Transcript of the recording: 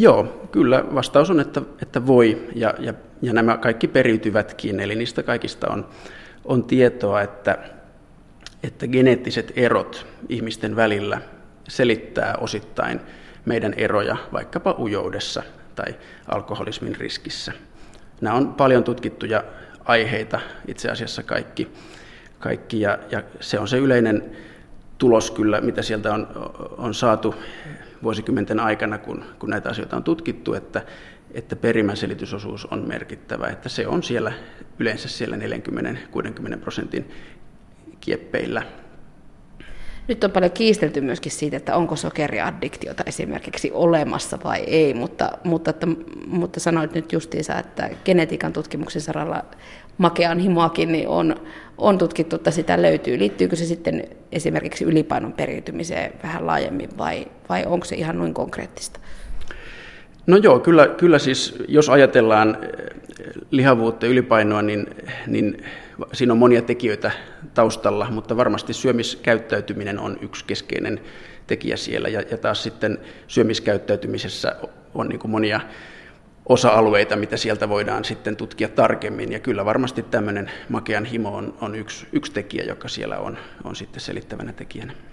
Joo, kyllä vastaus on, että, että voi ja, ja, ja nämä kaikki periytyvätkin, eli niistä kaikista on, on tietoa, että, että geneettiset erot ihmisten välillä selittää osittain meidän eroja vaikkapa ujoudessa tai alkoholismin riskissä. Nämä on paljon tutkittuja aiheita itse asiassa kaikki, kaikki ja, ja se on se yleinen tulos kyllä, mitä sieltä on, on saatu vuosikymmenten aikana, kun, kun näitä asioita on tutkittu, että, että perimäselitysosuus on merkittävä, että se on siellä yleensä siellä 40-60 prosentin kieppeillä. Nyt on paljon kiistelty myöskin siitä, että onko sokeriaddiktiota esimerkiksi olemassa vai ei, mutta, mutta, että, mutta sanoit nyt justiinsa, että genetiikan tutkimuksen saralla makean himoakin niin on, on tutkittu, että sitä löytyy. Liittyykö se sitten esimerkiksi ylipainon periytymiseen vähän laajemmin vai, vai onko se ihan noin konkreettista? No joo, kyllä, kyllä siis jos ajatellaan lihavuutta ja ylipainoa, niin, niin siinä on monia tekijöitä taustalla, mutta varmasti syömiskäyttäytyminen on yksi keskeinen tekijä siellä. Ja, ja taas sitten syömiskäyttäytymisessä on niin kuin monia osa-alueita, mitä sieltä voidaan sitten tutkia tarkemmin. Ja kyllä varmasti tämmöinen makean himo on, on yksi, yksi tekijä, joka siellä on, on sitten selittävänä tekijänä.